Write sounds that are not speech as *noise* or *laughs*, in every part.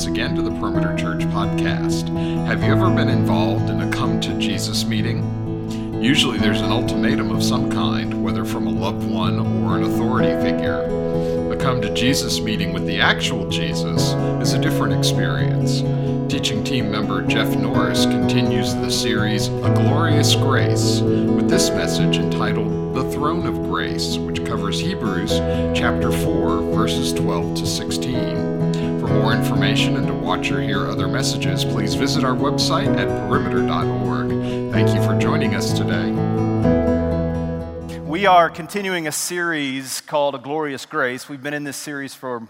once again to the Perimeter Church podcast. Have you ever been involved in a come to Jesus meeting? Usually there's an ultimatum of some kind, whether from a loved one or an authority figure. A come to Jesus meeting with the actual Jesus is a different experience. Teaching team member Jeff Norris continues the series A Glorious Grace with this message entitled The Throne of Grace, which covers Hebrews chapter 4, verses 12 to 16. More information and to watch or hear other messages, please visit our website at perimeter.org. Thank you for joining us today. We are continuing a series called A Glorious Grace. We've been in this series for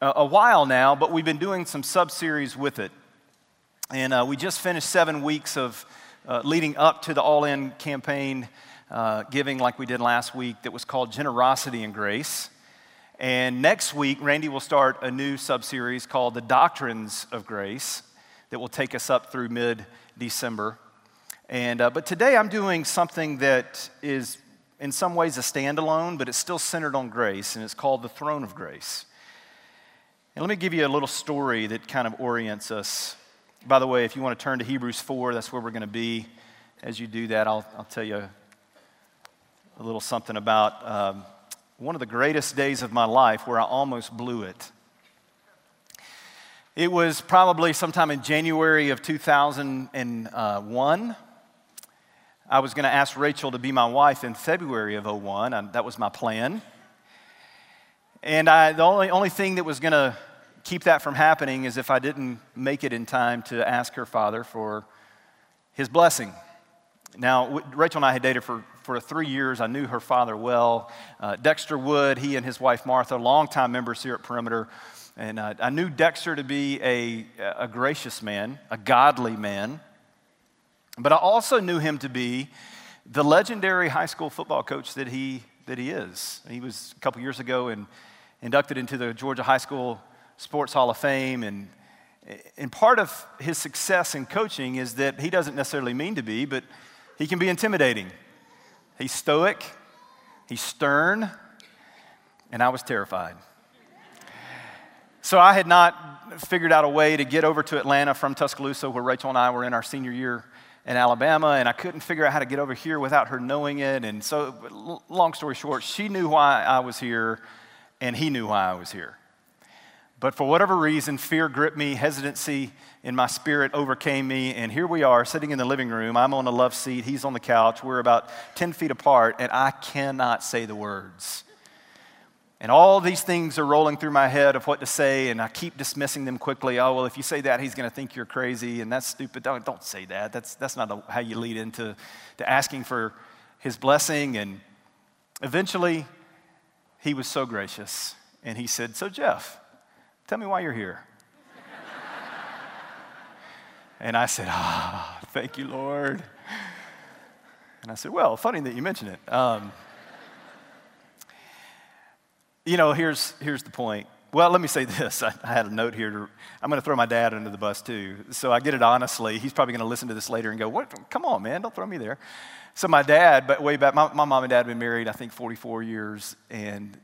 a while now, but we've been doing some sub series with it. And uh, we just finished seven weeks of uh, leading up to the All In campaign uh, giving like we did last week that was called Generosity and Grace. And next week, Randy will start a new sub series called The Doctrines of Grace that will take us up through mid December. And, uh, but today I'm doing something that is in some ways a standalone, but it's still centered on grace, and it's called The Throne of Grace. And let me give you a little story that kind of orients us. By the way, if you want to turn to Hebrews 4, that's where we're going to be. As you do that, I'll, I'll tell you a little something about um, one of the greatest days of my life where I almost blew it. It was probably sometime in January of 2001. I was going to ask Rachel to be my wife in February of 01, and that was my plan. And I, the only, only thing that was going to keep that from happening is if I didn't make it in time to ask her father for his blessing. Now, Rachel and I had dated for, for three years. I knew her father well. Uh, Dexter Wood, he and his wife Martha, longtime members here at Perimeter. And uh, I knew Dexter to be a, a gracious man, a godly man. But I also knew him to be the legendary high school football coach that he, that he is. He was a couple years ago and inducted into the Georgia High School Sports Hall of Fame and and part of his success in coaching is that he doesn't necessarily mean to be, but he can be intimidating. He's stoic, he's stern, and I was terrified. So I had not figured out a way to get over to Atlanta from Tuscaloosa, where Rachel and I were in our senior year in Alabama, and I couldn't figure out how to get over here without her knowing it. And so, long story short, she knew why I was here, and he knew why I was here. But for whatever reason, fear gripped me, hesitancy in my spirit overcame me, and here we are sitting in the living room. I'm on the love seat, he's on the couch. We're about 10 feet apart, and I cannot say the words. And all these things are rolling through my head of what to say, and I keep dismissing them quickly. Oh, well, if you say that, he's going to think you're crazy, and that's stupid. Don't, don't say that. That's, that's not how you lead into to asking for his blessing. And eventually, he was so gracious, and he said, So, Jeff, Tell me why you're here. *laughs* and I said, Ah, oh, thank you, Lord. And I said, Well, funny that you mention it. Um, you know, here's, here's the point. Well, let me say *laughs* this. I, I had a note here. To, I'm going to throw my dad under the bus too. So I get it honestly. He's probably going to listen to this later and go, "What? Come on, man! Don't throw me there." So my dad, but way back, my, my mom and dad have been married, I think, 44 years, and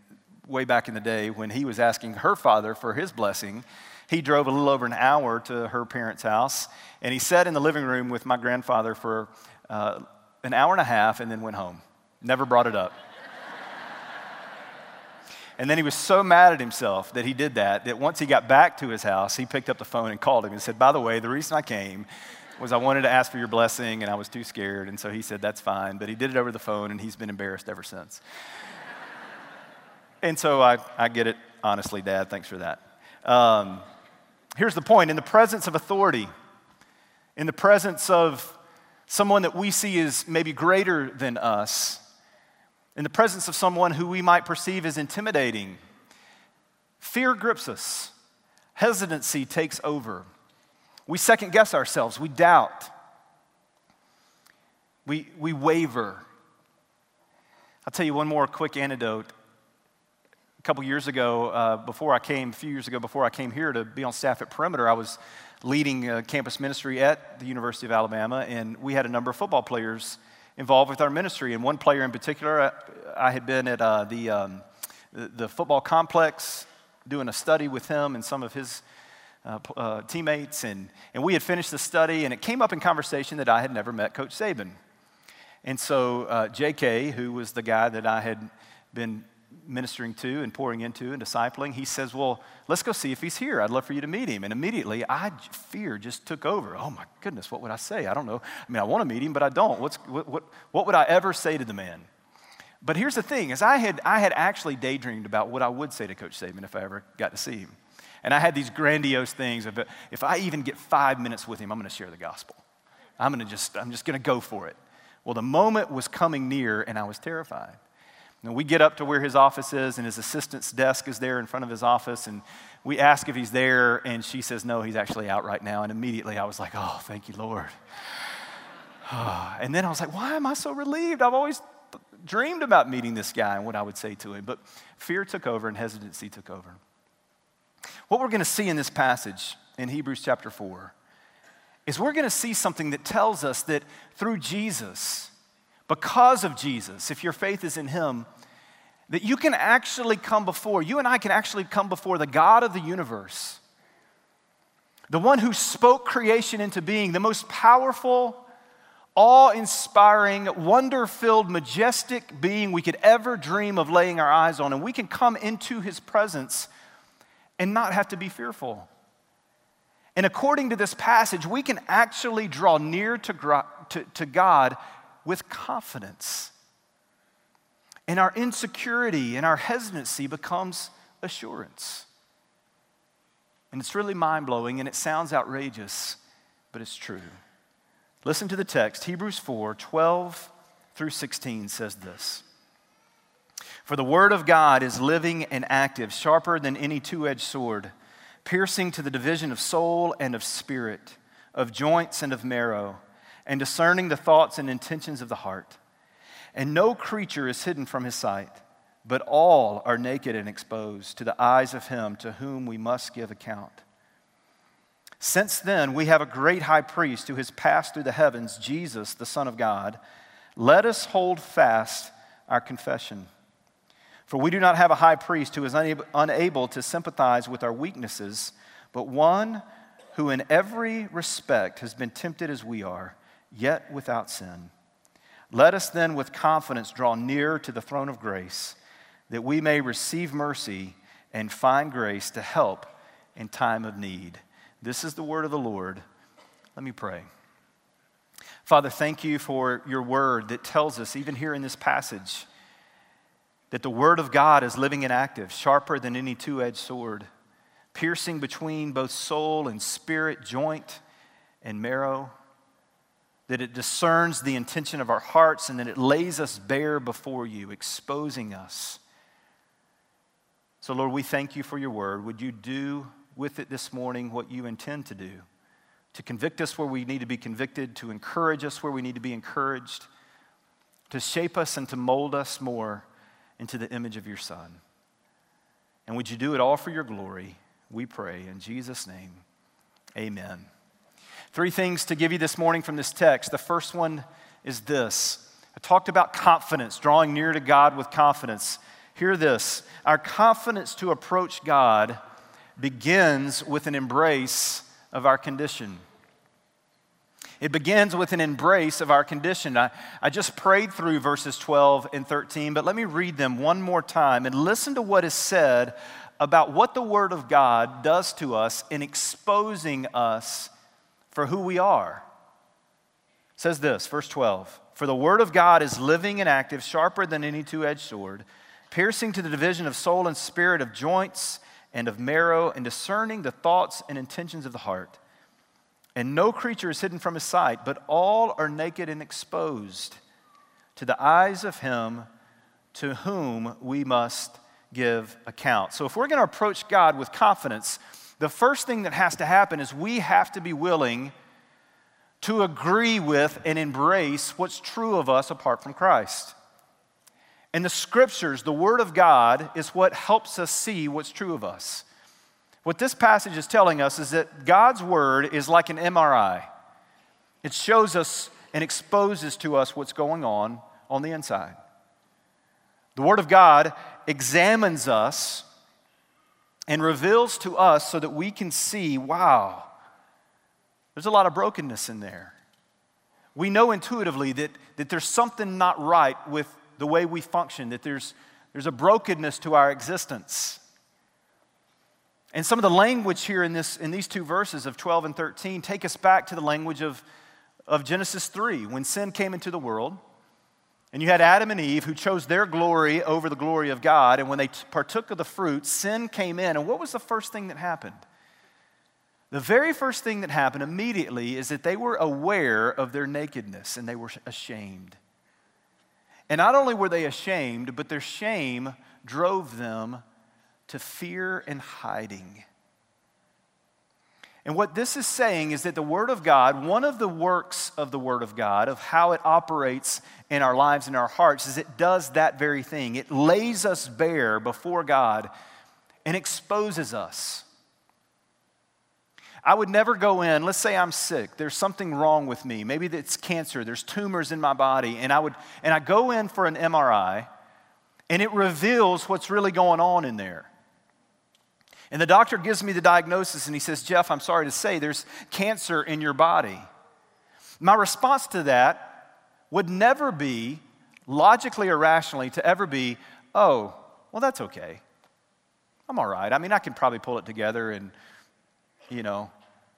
way back in the day when he was asking her father for his blessing. He drove a little over an hour to her parents' house, and he sat in the living room with my grandfather for uh, an hour and a half and then went home. Never brought it up. and then he was so mad at himself that he did that, that once he got back to his house, he picked up the phone and called him and said, By the way, the reason I came was I wanted to ask for your blessing and I was too scared. And so he said, That's fine. But he did it over the phone and he's been embarrassed ever since. And so I, I get it, honestly, Dad. Thanks for that. Um, here's the point in the presence of authority, in the presence of someone that we see as maybe greater than us, in the presence of someone who we might perceive as intimidating, fear grips us, hesitancy takes over. We second guess ourselves, we doubt, we, we waver. I'll tell you one more quick anecdote a couple years ago, uh, before I came, a few years ago, before I came here to be on staff at Perimeter, I was leading uh, campus ministry at the University of Alabama, and we had a number of football players involved with our ministry. And one player in particular, I, uh, I had been at uh, the, um, the, football complex doing a study with him and some of his uh, uh, teammates, and, and we had finished the study, and it came up in conversation that I had never met Coach Saban. And so uh, JK, who was the guy that I had been ministering to and pouring into and discipling, he says, Well, let's go see if he's here. I'd love for you to meet him. And immediately, I fear just took over. Oh my goodness, what would I say? I don't know. I mean, I want to meet him, but I don't. What's, what, what, what would I ever say to the man? But here's the thing, is I had, I had actually daydreamed about what I would say to Coach Saban if I ever got to see him. And I had these grandiose things of if I even get five minutes with him, I'm going to share the gospel. I'm going to just, I'm just going to go for it. Well, the moment was coming near and I was terrified. We get up to where his office is, and his assistant's desk is there in front of his office. And we ask if he's there, and she says, No, he's actually out right now. And immediately I was like, Oh, thank you, Lord. *sighs* Ah, and then I was like, Why am I so relieved? I've always dreamed about meeting this guy and what I would say to him. But fear took over, and hesitancy took over. What we're going to see in this passage in Hebrews chapter 4 is we're going to see something that tells us that through Jesus, because of Jesus, if your faith is in Him, that you can actually come before, you and I can actually come before the God of the universe, the one who spoke creation into being, the most powerful, awe inspiring, wonder filled, majestic being we could ever dream of laying our eyes on. And we can come into His presence and not have to be fearful. And according to this passage, we can actually draw near to, to, to God with confidence. And our insecurity and our hesitancy becomes assurance. And it's really mind blowing and it sounds outrageous, but it's true. Listen to the text Hebrews 4 12 through 16 says this For the word of God is living and active, sharper than any two edged sword, piercing to the division of soul and of spirit, of joints and of marrow and discerning the thoughts and intentions of the heart. And no creature is hidden from his sight, but all are naked and exposed to the eyes of him to whom we must give account. Since then, we have a great high priest who has passed through the heavens, Jesus, the Son of God. Let us hold fast our confession. For we do not have a high priest who is unable, to sympathize with our weaknesses, but one who in every respect has been tempted as we are yet without sin. Let us then with confidence draw near to the throne of grace, that we may receive mercy and find grace to help in time of need. This is the word of the Lord. Let me pray. Father, thank you for your word that tells us, even here in this passage, that the word of God is living and active, sharper than any two edged sword, piercing between both soul and spirit, joint and marrow that it discerns the intention of our hearts, and that it lays us bare before you, exposing us. So, Lord, we thank you for your word. Would you do with it this morning what you intend to do? To convict us where we need to be convicted, to encourage us where we need to be encouraged, to shape us and to mold us more into the image of your Son. And would you do it all for your glory? We pray in Jesus' name. Amen. Three things to give you this morning from this text. The first one is this I talked about confidence, drawing near to God with confidence. Hear this our confidence to approach God begins with an embrace of our condition. It begins with an embrace of our condition. I, I just prayed through verses 12 and 13, but let me read them one more time and listen to what is said about what the Word of God does to us in exposing us for who we are. It says this, verse 12 For the word of God is living and active, sharper than any two edged sword, piercing to the division of soul and spirit, of joints and of marrow, and discerning the thoughts and intentions of the heart. And no creature is hidden from his sight, but all are naked and exposed to the eyes of him to whom we must give account. So if we're going to approach God with confidence, the first thing that has to happen is we have to be willing to agree with and embrace what's true of us apart from Christ. And the scriptures, the Word of God, is what helps us see what's true of us. What this passage is telling us is that God's Word is like an MRI, it shows us and exposes to us what's going on on the inside. The Word of God examines us and reveals to us so that we can see wow, there's a lot of brokenness in there. We know intuitively that, that there's something not right with the way we function, that there's, there's a brokenness to our existence. And some of the language here in, this, in these two verses of 12 and 13 take us back to the language of, of Genesis 3 when sin came into the world. And you had Adam and Eve who chose their glory over the glory of God. And when they partook of the fruit, sin came in. And what was the first thing that happened? The very first thing that happened immediately is that they were aware of their nakedness and they were ashamed. And not only were they ashamed, but their shame drove them to fear and hiding. And what this is saying is that the Word of God, one of the works of the Word of God, of how it operates in our lives and our hearts, is it does that very thing. It lays us bare before God and exposes us. I would never go in, let's say I'm sick, there's something wrong with me. Maybe it's cancer, there's tumors in my body, and I would and I go in for an MRI and it reveals what's really going on in there. And the doctor gives me the diagnosis and he says, Jeff, I'm sorry to say there's cancer in your body. My response to that would never be, logically or rationally, to ever be, oh, well, that's okay. I'm all right. I mean, I can probably pull it together and, you know,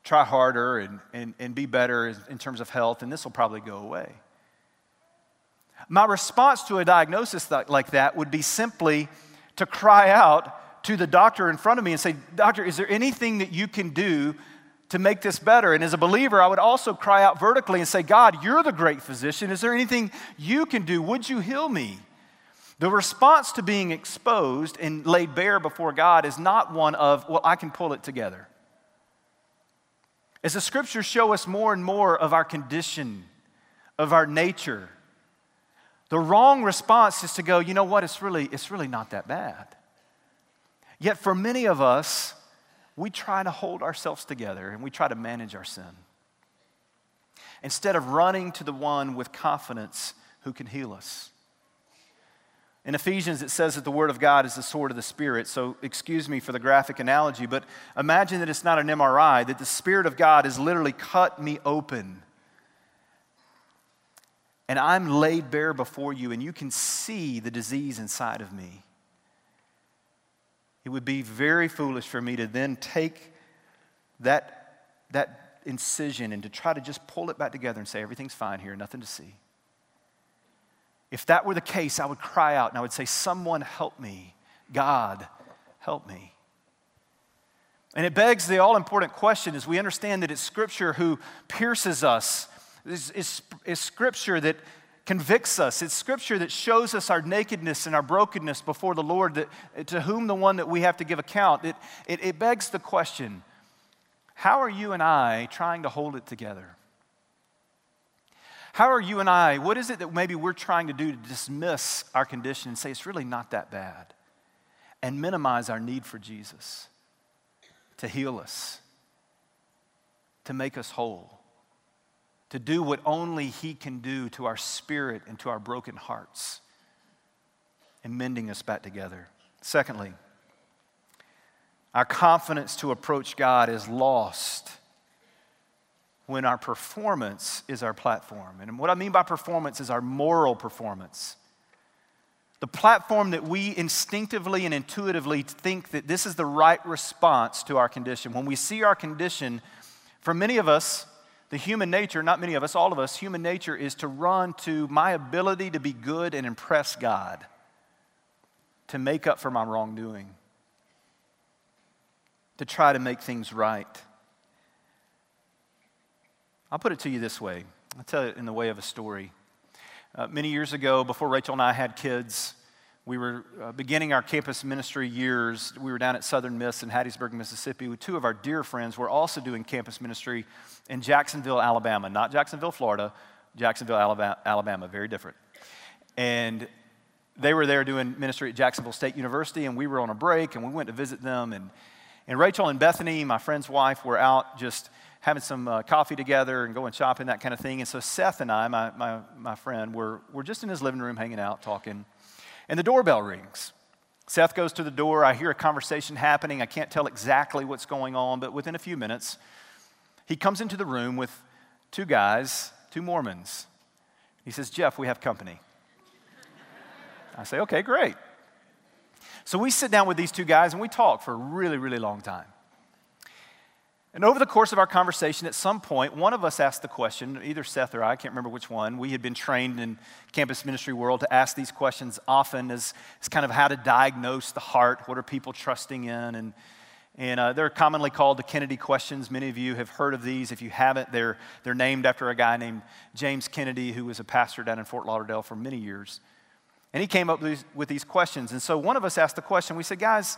try harder and, and, and be better in terms of health, and this will probably go away. My response to a diagnosis like that would be simply to cry out, to the doctor in front of me and say, Doctor, is there anything that you can do to make this better? And as a believer, I would also cry out vertically and say, God, you're the great physician. Is there anything you can do? Would you heal me? The response to being exposed and laid bare before God is not one of, well, I can pull it together. As the scriptures show us more and more of our condition, of our nature, the wrong response is to go, you know what, it's really, it's really not that bad. Yet for many of us, we try to hold ourselves together and we try to manage our sin. Instead of running to the one with confidence who can heal us. In Ephesians, it says that the Word of God is the sword of the Spirit. So, excuse me for the graphic analogy, but imagine that it's not an MRI, that the Spirit of God has literally cut me open. And I'm laid bare before you, and you can see the disease inside of me. It would be very foolish for me to then take that, that incision and to try to just pull it back together and say, everything's fine here, nothing to see. If that were the case, I would cry out and I would say, Someone help me. God, help me. And it begs the all important question as we understand that it's Scripture who pierces us, it's, Scripture that convicts us. It's scripture that shows us our nakedness and our brokenness before the Lord, that, to whom the one that we have to give account. It, it, it begs the question how are you and I trying to hold it together? How are you and I, what is it that maybe we're trying to do to dismiss our condition and say it's really not that bad and minimize our need for Jesus to heal us, to make us whole? To do what only He can do to our spirit and to our broken hearts and mending us back together. Secondly, our confidence to approach God is lost when our performance is our platform. And what I mean by performance is our moral performance. The platform that we instinctively and intuitively think that this is the right response to our condition. When we see our condition, for many of us, the human nature, not many of us, all of us, human nature is to run to my ability to be good and impress God, to make up for my wrongdoing, to try to make things right. I'll put it to you this way I'll tell it in the way of a story. Uh, many years ago, before Rachel and I had kids, we were uh, beginning our campus ministry years. We were down at Southern Miss in Hattiesburg, Mississippi, with two of our dear friends. We're also doing campus ministry in Jacksonville, Alabama. Not Jacksonville, Florida, Jacksonville, Alabama, Alabama very different. And they were there doing ministry at Jacksonville State University, and we were on a break, and we went to visit them. And, and Rachel and Bethany, my friend's wife, were out just having some uh, coffee together and going shopping, that kind of thing. And so Seth and I, my, my, my friend, were, were just in his living room hanging out, talking and the doorbell rings. Seth goes to the door. I hear a conversation happening. I can't tell exactly what's going on, but within a few minutes, he comes into the room with two guys, two Mormons. He says, Jeff, we have company. I say, okay, great. So we sit down with these two guys and we talk for a really, really long time. And over the course of our conversation, at some point, one of us asked the question, either Seth or I, I can't remember which one. We had been trained in campus ministry world to ask these questions often as, as kind of how to diagnose the heart. What are people trusting in? And, and uh, they're commonly called the Kennedy questions. Many of you have heard of these. If you haven't, they're, they're named after a guy named James Kennedy, who was a pastor down in Fort Lauderdale for many years. And he came up with these, with these questions. And so one of us asked the question. We said, guys,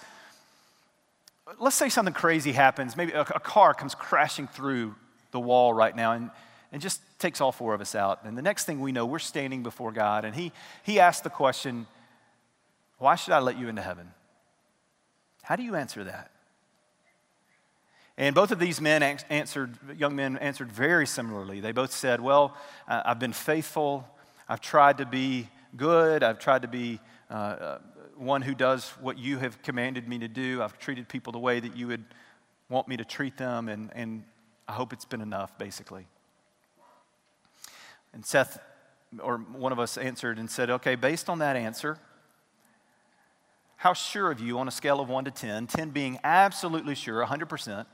let's say something crazy happens. Maybe a, a, car comes crashing through the wall right now and, and just takes all four of us out. And the next thing we know, we're standing before God. And he, he asked the question, Why should I let you into heaven? How do you answer that? And both of these men answered, young men answered very similarly. They both said, Well, I've been faithful. I've tried to be good. I've tried to be uh, uh one who does what you have commanded me to do. I've treated people the way that you would want me to treat them, and, and I hope it's been enough, basically. And Seth, or one of us, answered and said, Okay, based on that answer, how sure of you on a scale of 1 to 10, 10 being absolutely sure, 100%,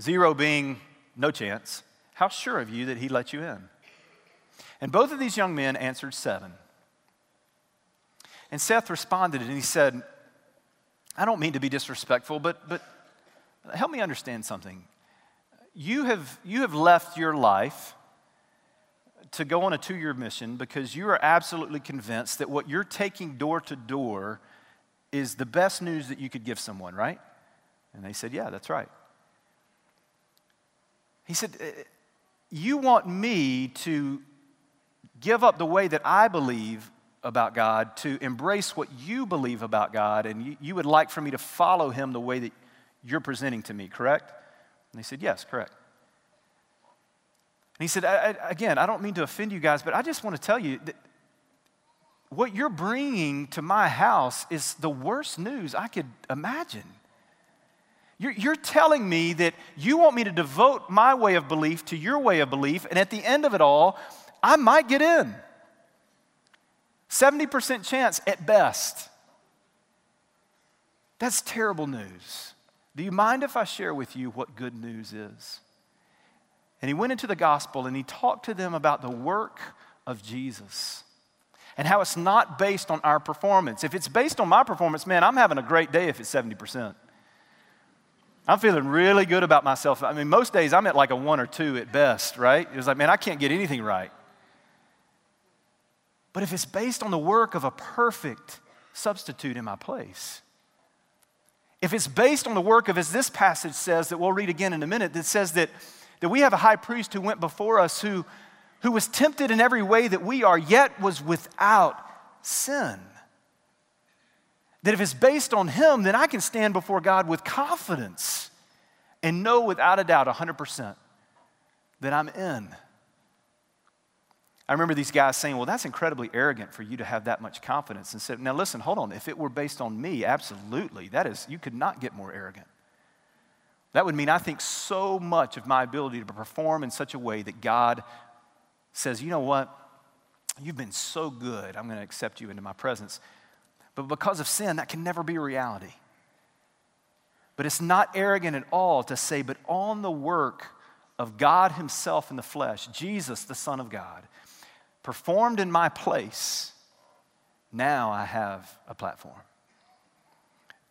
0 being no chance, how sure of you that he let you in? And both of these young men answered 7. And Seth responded and he said, I don't mean to be disrespectful, but, but help me understand something. You have, you have left your life to go on a two year mission because you are absolutely convinced that what you're taking door to door is the best news that you could give someone, right? And they said, Yeah, that's right. He said, uh, You want me to give up the way that I believe about God, to embrace what you believe about God, and you, you would like for me to follow him the way that you're presenting to me, correct? And they said, Yes, correct. And he said, I, I, Again, I don't mean to offend you guys, but I just want to tell you that what you're bringing to my house is the worst news I could imagine. You're, you're telling me that you want me to devote my way of belief to your way of belief, and at the end of it all, I might get in. 70% chance at best. That's terrible news. Do you mind if I share with you what good news is? And he went into the gospel and he talked to them about the work of Jesus and how it's not based on our performance. If it's based on my performance, man, I'm having a great day if it's 70%. I'm feeling really good about myself. I mean, most days I'm at like a one or two at best, right? It was like, man, I can't get anything right. But if it's based on the work of a perfect substitute in my place, if it's based on the work of, as this passage says, that we'll read again in a minute, that says that, that we have a high priest who went before us who, who was tempted in every way that we are, yet was without sin. That if it's based on him, then I can stand before God with confidence and know without a doubt, 100%, that I'm in. I remember these guys saying, Well, that's incredibly arrogant for you to have that much confidence. And said, Now listen, hold on. If it were based on me, absolutely. That is, you could not get more arrogant. That would mean I think so much of my ability to perform in such a way that God says, You know what? You've been so good. I'm going to accept you into my presence. But because of sin, that can never be a reality. But it's not arrogant at all to say, But on the work of God Himself in the flesh, Jesus, the Son of God, performed in my place, now I have a platform.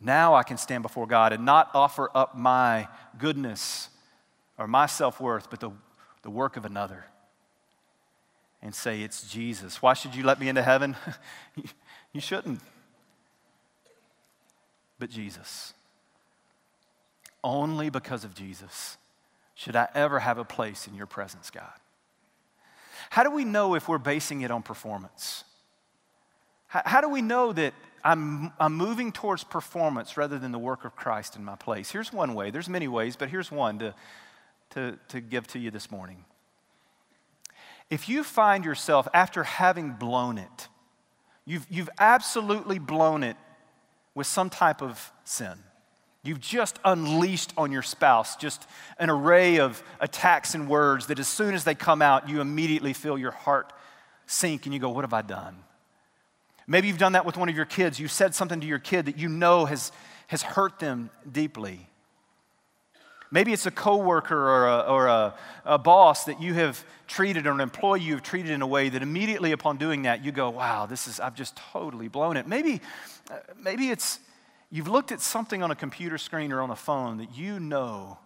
Now I can stand before God and not offer up my goodness or my self worth, but the, the work of another and say, It's Jesus. Why should you let me into heaven? *laughs* you shouldn't. But Jesus. Only because of Jesus should I ever have a place in your presence, God. How do we know if we're basing it on performance? How, how do we know that I'm, I'm moving towards performance rather than the work of Christ in my place? Here's one way. There's many ways, but here's one to, to, to give to you this morning. If you find yourself, after having blown it, you've, you've absolutely blown it with some type of sin. You've just unleashed on your spouse just an array of attacks and words that as soon as they come out, you immediately feel your heart sink and you go, What have I done? Maybe you've done that with one of your kids. You said something to your kid that you know has, has hurt them deeply. Maybe it's a coworker or, a, or a, a boss that you have treated or an employee you have treated in a way that immediately upon doing that you go, wow, this is, I've just totally blown it. Maybe, uh, maybe it's you've looked at something on a computer screen or on a phone that you know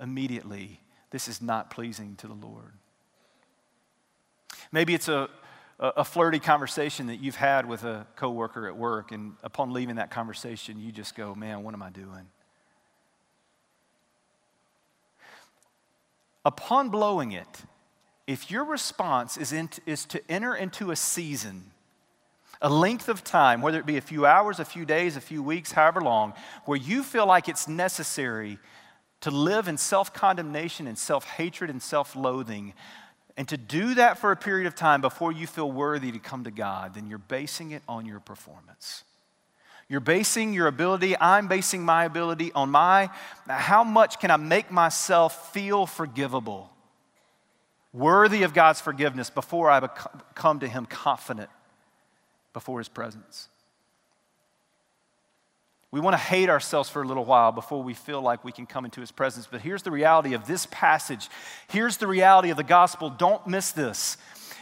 immediately this is not pleasing to the Lord. Maybe it's a, a flirty conversation that you've had with a coworker at work, and upon leaving that conversation, you just go, man, what am I doing? Upon blowing it, if your response is, in, is to enter into a season, a length of time, whether it be a few hours, a few days, a few weeks, however long, where you feel like it's necessary to live in self condemnation and self hatred and self loathing, and to do that for a period of time before you feel worthy to come to God, then you're basing it on your performance. You're basing your ability, I'm basing my ability on my, how much can I make myself feel forgivable, worthy of God's forgiveness before I come to Him confident before His presence. We want to hate ourselves for a little while before we feel like we can come into His presence. But here's the reality of this passage. Here's the reality of the gospel. Don't miss this.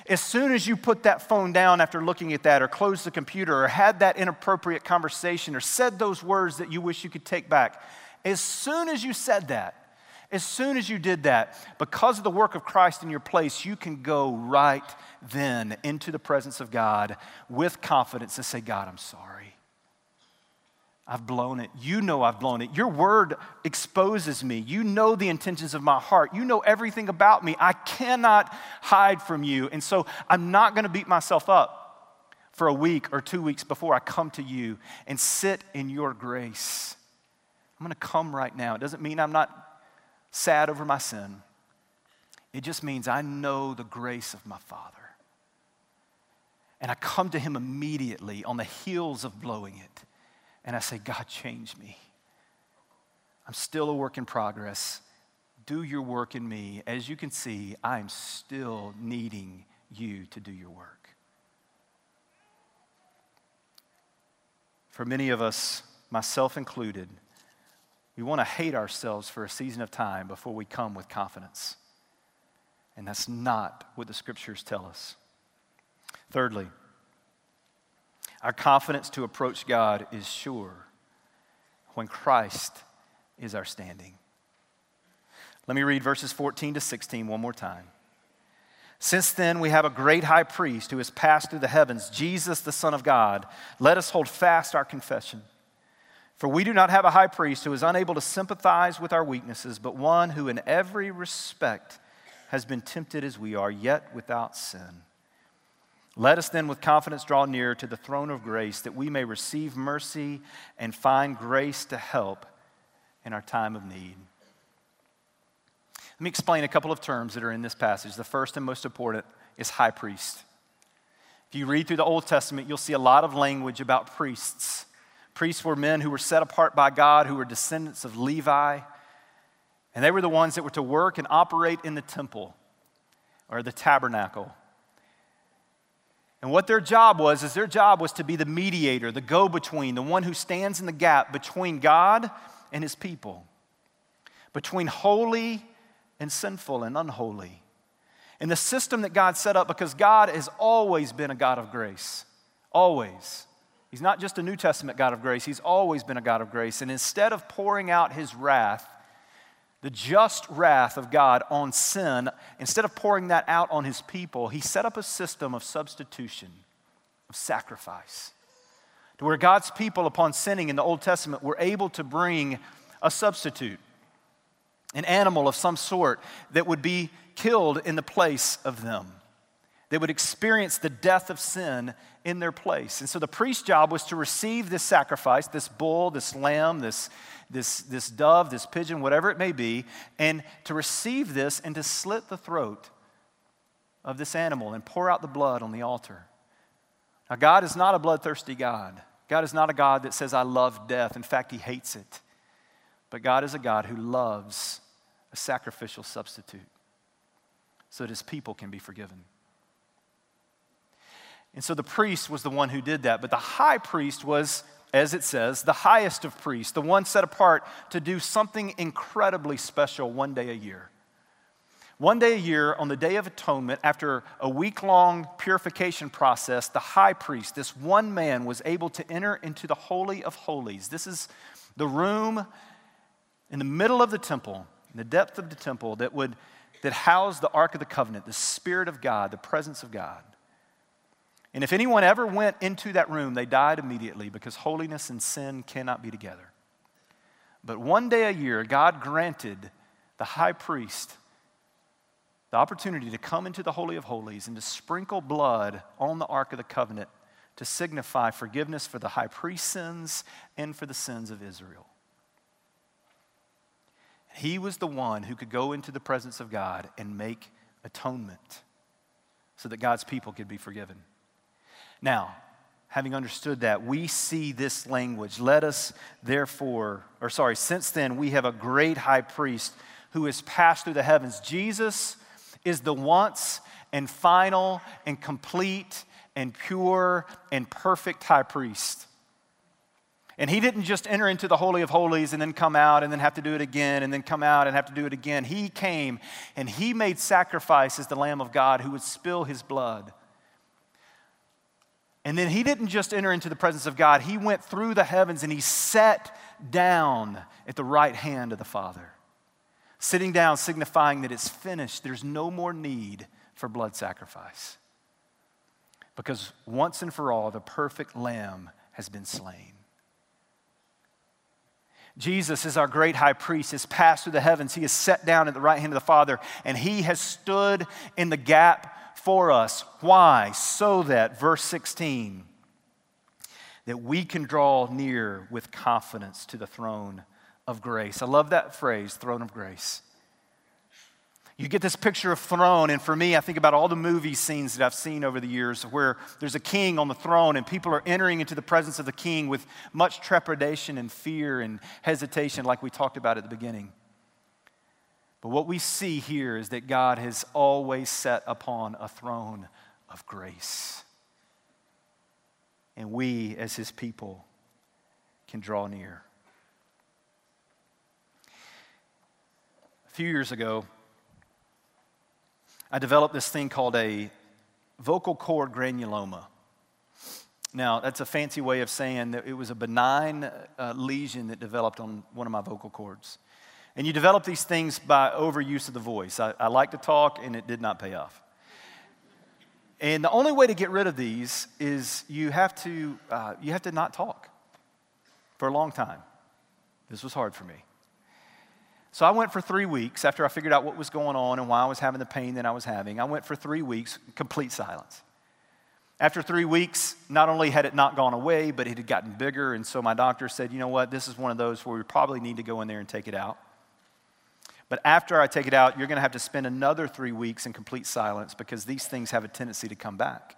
As soon as you put that phone down after looking at that, or closed the computer, or had that inappropriate conversation, or said those words that you wish you could take back, as soon as you said that, as soon as you did that, because of the work of Christ in your place, you can go right then into the presence of God with confidence and say, God, I'm sorry. I've blown it. You know I've blown it. Your word exposes me. You know the intentions of my heart. You know everything about me. I cannot hide from you. And so I'm not going to beat myself up for a week or two weeks before I come to you and sit in your grace. I'm going to come right now. It doesn't mean I'm not sad over my sin, it just means I know the grace of my Father. And I come to Him immediately on the heels of blowing it and I say, God, change me. I'm still a work in progress. Do your work in me. As you can see, I'm still needing you to do your work. For many of us, myself included, we want to hate ourselves for a season of time before we come with confidence. And that's not what the scriptures tell us. Thirdly, our confidence to approach God is sure when Christ is our standing. Let me read verses 14 to 16 one more time. Since then, we have a great high priest who has passed through the heavens, Jesus, the Son of God. Let us hold fast our confession. For we do not have a high priest who is unable to sympathize with our weaknesses, but one who in every respect has been tempted as we are, yet without sin. Let us then with confidence draw near to the throne of grace that we may receive mercy and find grace to help in our time of need. Let me explain a couple of terms that are in this passage. The first and most important is high priest. If you read through the Old Testament, you'll see a lot of language about priests. Priests were men who were set apart by God, who were descendants of Levi, and they were the ones that were to work and operate in the temple or the tabernacle. And what their job was is their job was to be the mediator, the go between, the one who stands in the gap between God and his people, between holy and sinful and unholy. And the system that God set up, because God has always been a God of grace, always. He's not just a New Testament God of grace, He's always been a God of grace. And instead of pouring out His wrath the just wrath of God on sin, instead of pouring that out on his people, he set up a system of substitution, of sacrifice, to where God's people, upon sinning in the Old Testament, were able to bring a substitute, an animal of some sort that would be killed in the place of them. They would experience the death of sin in their place. And so the priest's job was to receive this sacrifice, this bull, this lamb, this, this, this dove, this pigeon, whatever it may be, and to receive this and to slit the throat of this animal and pour out the blood on the altar. Now, God is not a bloodthirsty God. God is not a God that says, I love death. In fact, He hates it. But God is a God who loves a sacrificial substitute so that His people can be forgiven. And so the priest was the one who did that. But the high priest was, as it says, the highest of priests, the one set apart to do something incredibly special one day a year. One day a year, on the Day of Atonement, after a week long purification process, the high priest, this one man, was able to enter into the Holy of Holies. This is the room in the middle of the temple, in the depth of the temple, that would that housed the Ark of the Covenant, the Spirit of God, the presence of God. And if anyone ever went into that room, they died immediately because holiness and sin cannot be together. But one day a year, God granted the high priest the opportunity to come into the Holy of Holies and to sprinkle blood on the Ark of the Covenant to signify forgiveness for the high priest's sins and for the sins of Israel. He was the one who could go into the presence of God and make atonement so that God's people could be forgiven. Now, having understood that, we see this language. Let us therefore, or sorry, since then, we have a great high priest who has passed through the heavens. Jesus is the once and final and complete and pure and perfect high priest. And he didn't just enter into the Holy of Holies and then come out and then have to do it again and then come out and have to do it again. He came and he made sacrifice as the Lamb of God who would spill his blood. And then he didn't just enter into the presence of God, he went through the heavens and he sat down at the right hand of the Father. Sitting down, signifying that it's finished. There's no more need for blood sacrifice. Because once and for all, the perfect lamb has been slain. Jesus is our great high priest, has passed through the heavens. He is set down at the right hand of the Father, and he has stood in the gap for us. Why? So that, verse 16, that we can draw near with confidence to the throne of grace. I love that phrase, throne of grace. You get this picture of throne, and for me, I think about all the movie scenes that I've seen over the years where there's a king on the throne and people are entering into the presence of the king with much trepidation and fear and hesitation, like we talked about at the beginning. But what we see here is that God has always set upon a throne of grace. And we, as his people, can draw near. A few years ago, I developed this thing called a vocal cord granuloma. Now, that's a fancy way of saying that it was a benign uh, lesion that developed on one of my vocal cords. And you develop these things by overuse of the voice. I, I like to talk, and it did not pay off. And the only way to get rid of these is you have to, uh, you have to not talk for a long time. This was hard for me. So I went for three weeks after I figured out what was going on and why I was having the pain that I was having. I went for three weeks, complete silence. After three weeks, not only had it not gone away, but it had gotten bigger. And so my doctor said, you know what, this is one of those where we probably need to go in there and take it out. But after I take it out, you're going to have to spend another three weeks in complete silence because these things have a tendency to come back.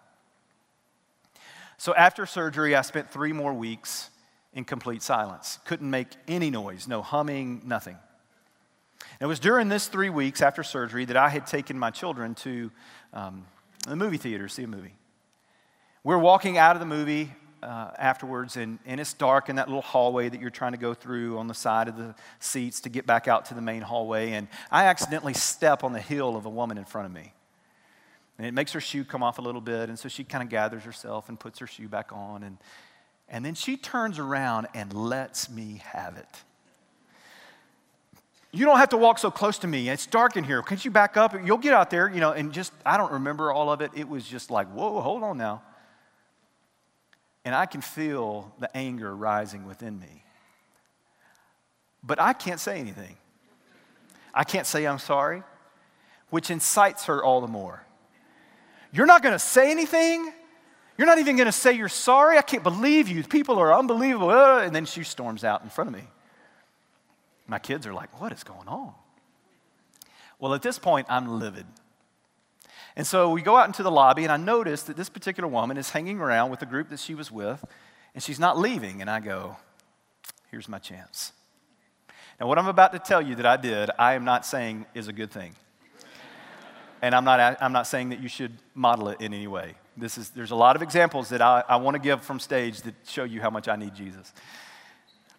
So after surgery, I spent three more weeks in complete silence. Couldn't make any noise, no humming, nothing. It was during this three weeks after surgery that I had taken my children to um, the movie theater to see a movie. We're walking out of the movie uh, afterwards, and, and it's dark in that little hallway that you're trying to go through on the side of the seats to get back out to the main hallway. And I accidentally step on the heel of a woman in front of me. And it makes her shoe come off a little bit, and so she kind of gathers herself and puts her shoe back on. And, and then she turns around and lets me have it. You don't have to walk so close to me. It's dark in here. Can't you back up? You'll get out there, you know, and just, I don't remember all of it. It was just like, whoa, hold on now. And I can feel the anger rising within me. But I can't say anything. I can't say I'm sorry, which incites her all the more. You're not going to say anything? You're not even going to say you're sorry? I can't believe you. People are unbelievable. Uh, and then she storms out in front of me. My kids are like, What is going on? Well, at this point, I'm livid. And so we go out into the lobby, and I notice that this particular woman is hanging around with the group that she was with, And she's not leaving. And I go, Here's my chance. Now, what I'm about to tell you that I did, I am not saying is a good thing. and I'm not, I'm not saying that you should model it in any way. This is, there's a lot of examples that I, I want to give from stage that show you how much I need Jesus.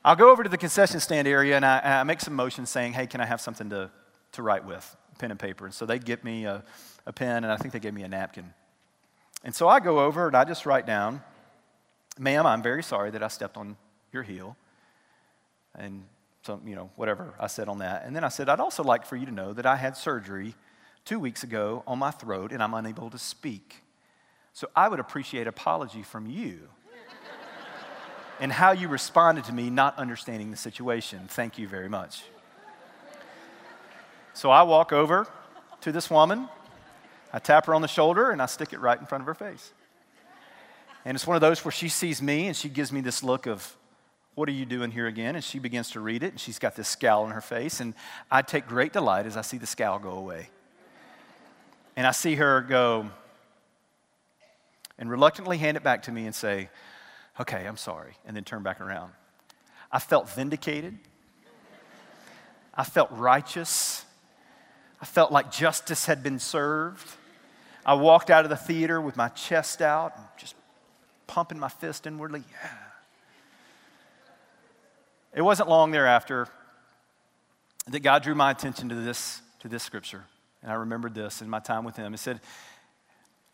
I'll go over to the concession stand area and I, I make some motions saying, hey, can I have something to, to write with, pen and paper? And so they get me a, a pen and I think they gave me a napkin. And so I go over and I just write down, ma'am, I'm very sorry that I stepped on your heel. And some, you know, whatever I said on that. And then I said, I'd also like for you to know that I had surgery two weeks ago on my throat and I'm unable to speak. So I would appreciate apology from you *laughs* and how you responded to me not understanding the situation. Thank you very much. So I walk over to this woman, I tap her on the shoulder, and I stick it right in front of her face. And it's one of those where she sees me and she gives me this look of, what are you doing here again? And she begins to read it, and she's got this scowl on her face. And I take great delight as I see the scowl go away. And I see her go and reluctantly hand it back to me and say, Okay, I'm sorry, and then turn back around. I felt vindicated. I felt righteous. I felt like justice had been served. I walked out of the theater with my chest out and just pumping my fist inwardly. Yeah. It wasn't long thereafter that God drew my attention to this, to this scripture. And I remembered this in my time with him. It said,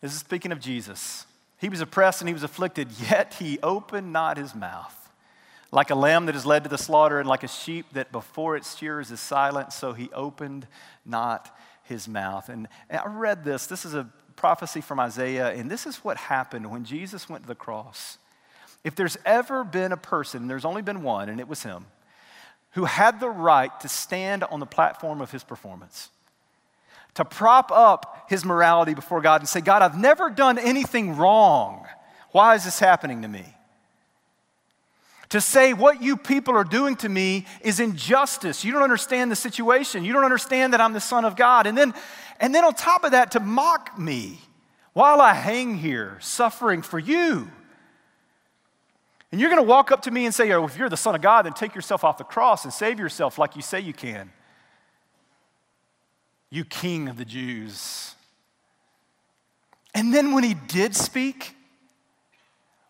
This is speaking of Jesus. He was oppressed and he was afflicted, yet he opened not his mouth. Like a lamb that is led to the slaughter, and like a sheep that before its shears is silent, so he opened not his mouth. And, and I read this. This is a prophecy from Isaiah, and this is what happened when Jesus went to the cross. If there's ever been a person, there's only been one, and it was him, who had the right to stand on the platform of his performance, to prop up his morality before God and say, God, I've never done anything wrong. Why is this happening to me? To say what you people are doing to me is injustice. You don't understand the situation. You don't understand that I'm the Son of God. And then, and then on top of that, to mock me while I hang here suffering for you. And you're going to walk up to me and say, oh, if you're the Son of God, then take yourself off the cross and save yourself like you say you can. You King of the Jews. And then when he did speak,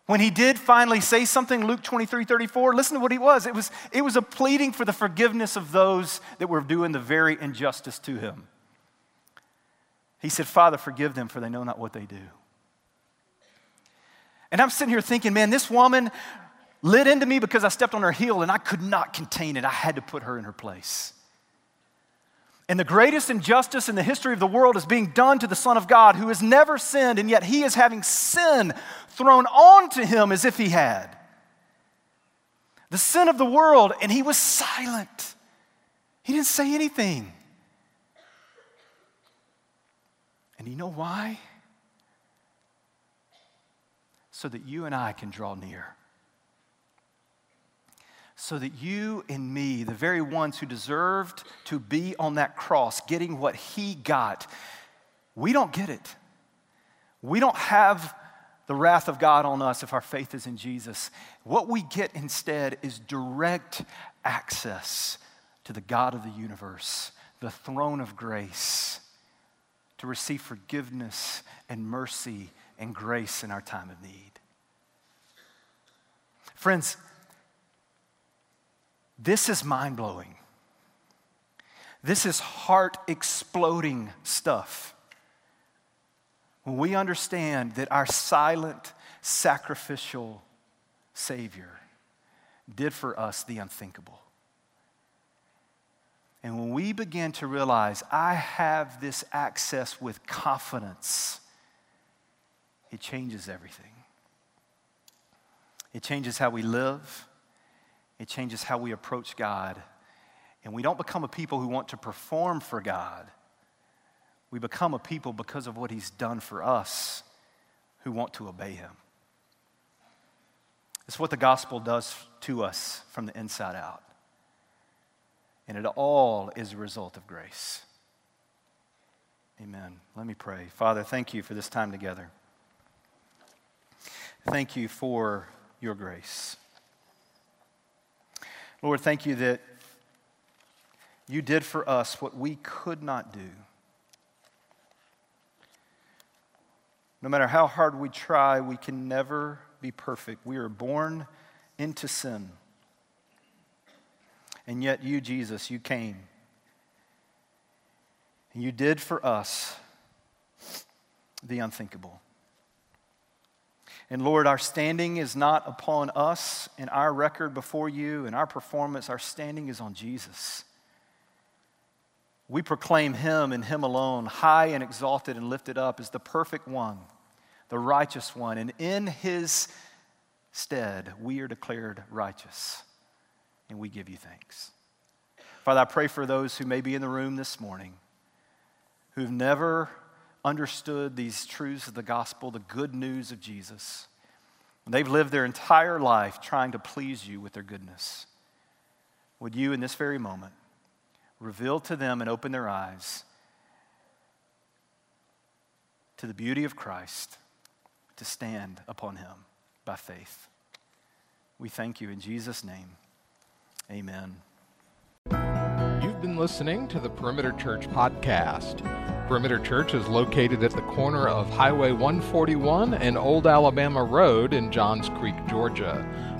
when he did finally say something, Luke 23 34, listen to what he was. It was, it was a pleading for the forgiveness of those that were doing the very injustice to him. He said, Father, forgive them, for they know not what they do. And I'm sitting here thinking, man, this woman lit into me because I stepped on her heel and I could not contain it. I had to put her in her place. And the greatest injustice in the history of the world is being done to the Son of God who has never sinned, and yet he is having sin thrown onto him as if he had. The sin of the world, and he was silent. He didn't say anything. And you know why? so that you and I can draw near. So that you and me, the very ones who deserved to be on that cross, getting what he got, we don't get it. We don't have the wrath of God on us if our faith is in Jesus. What we get instead is direct access to the God of the universe, the throne of grace, to receive forgiveness and mercy and grace in our time of need. Friends, this is mind blowing. This is heart exploding stuff. When we understand that our silent, sacrificial Savior did for us the unthinkable. And when we begin to realize, I have this access with confidence, it changes everything. It changes how we live, it changes how we approach God. And we don't become a people who want to perform for God. We become a people because of what He's done for us who want to obey Him. It's what the gospel does to us from the inside out. And it all is a result of grace. Amen. Let me pray. Father, thank you for this time together. Thank you for your grace. Lord, thank you that you did for us what we could not do. No matter how hard we try, we can never be perfect. We are born into sin. And yet, you, Jesus, you came. And you did for us the unthinkable. And Lord, our standing is not upon us and our record before you and our performance. Our standing is on Jesus. We proclaim him and him alone, high and exalted and lifted up as the perfect one, the righteous one. And in his stead, we are declared righteous. And we give you thanks. Father, I pray for those who may be in the room this morning who've never understood these truths of the gospel, the good news of Jesus. And They've lived their entire life trying to please you with their goodness. Would you, in this very moment, reveal to them and open their eyes to the beauty of Christ to stand upon him by faith? We thank you in Jesus' name. Amen. You've been listening to the Perimeter Church podcast. Perimeter Church is located at the corner of Highway 141 and Old Alabama Road in Johns Creek, Georgia.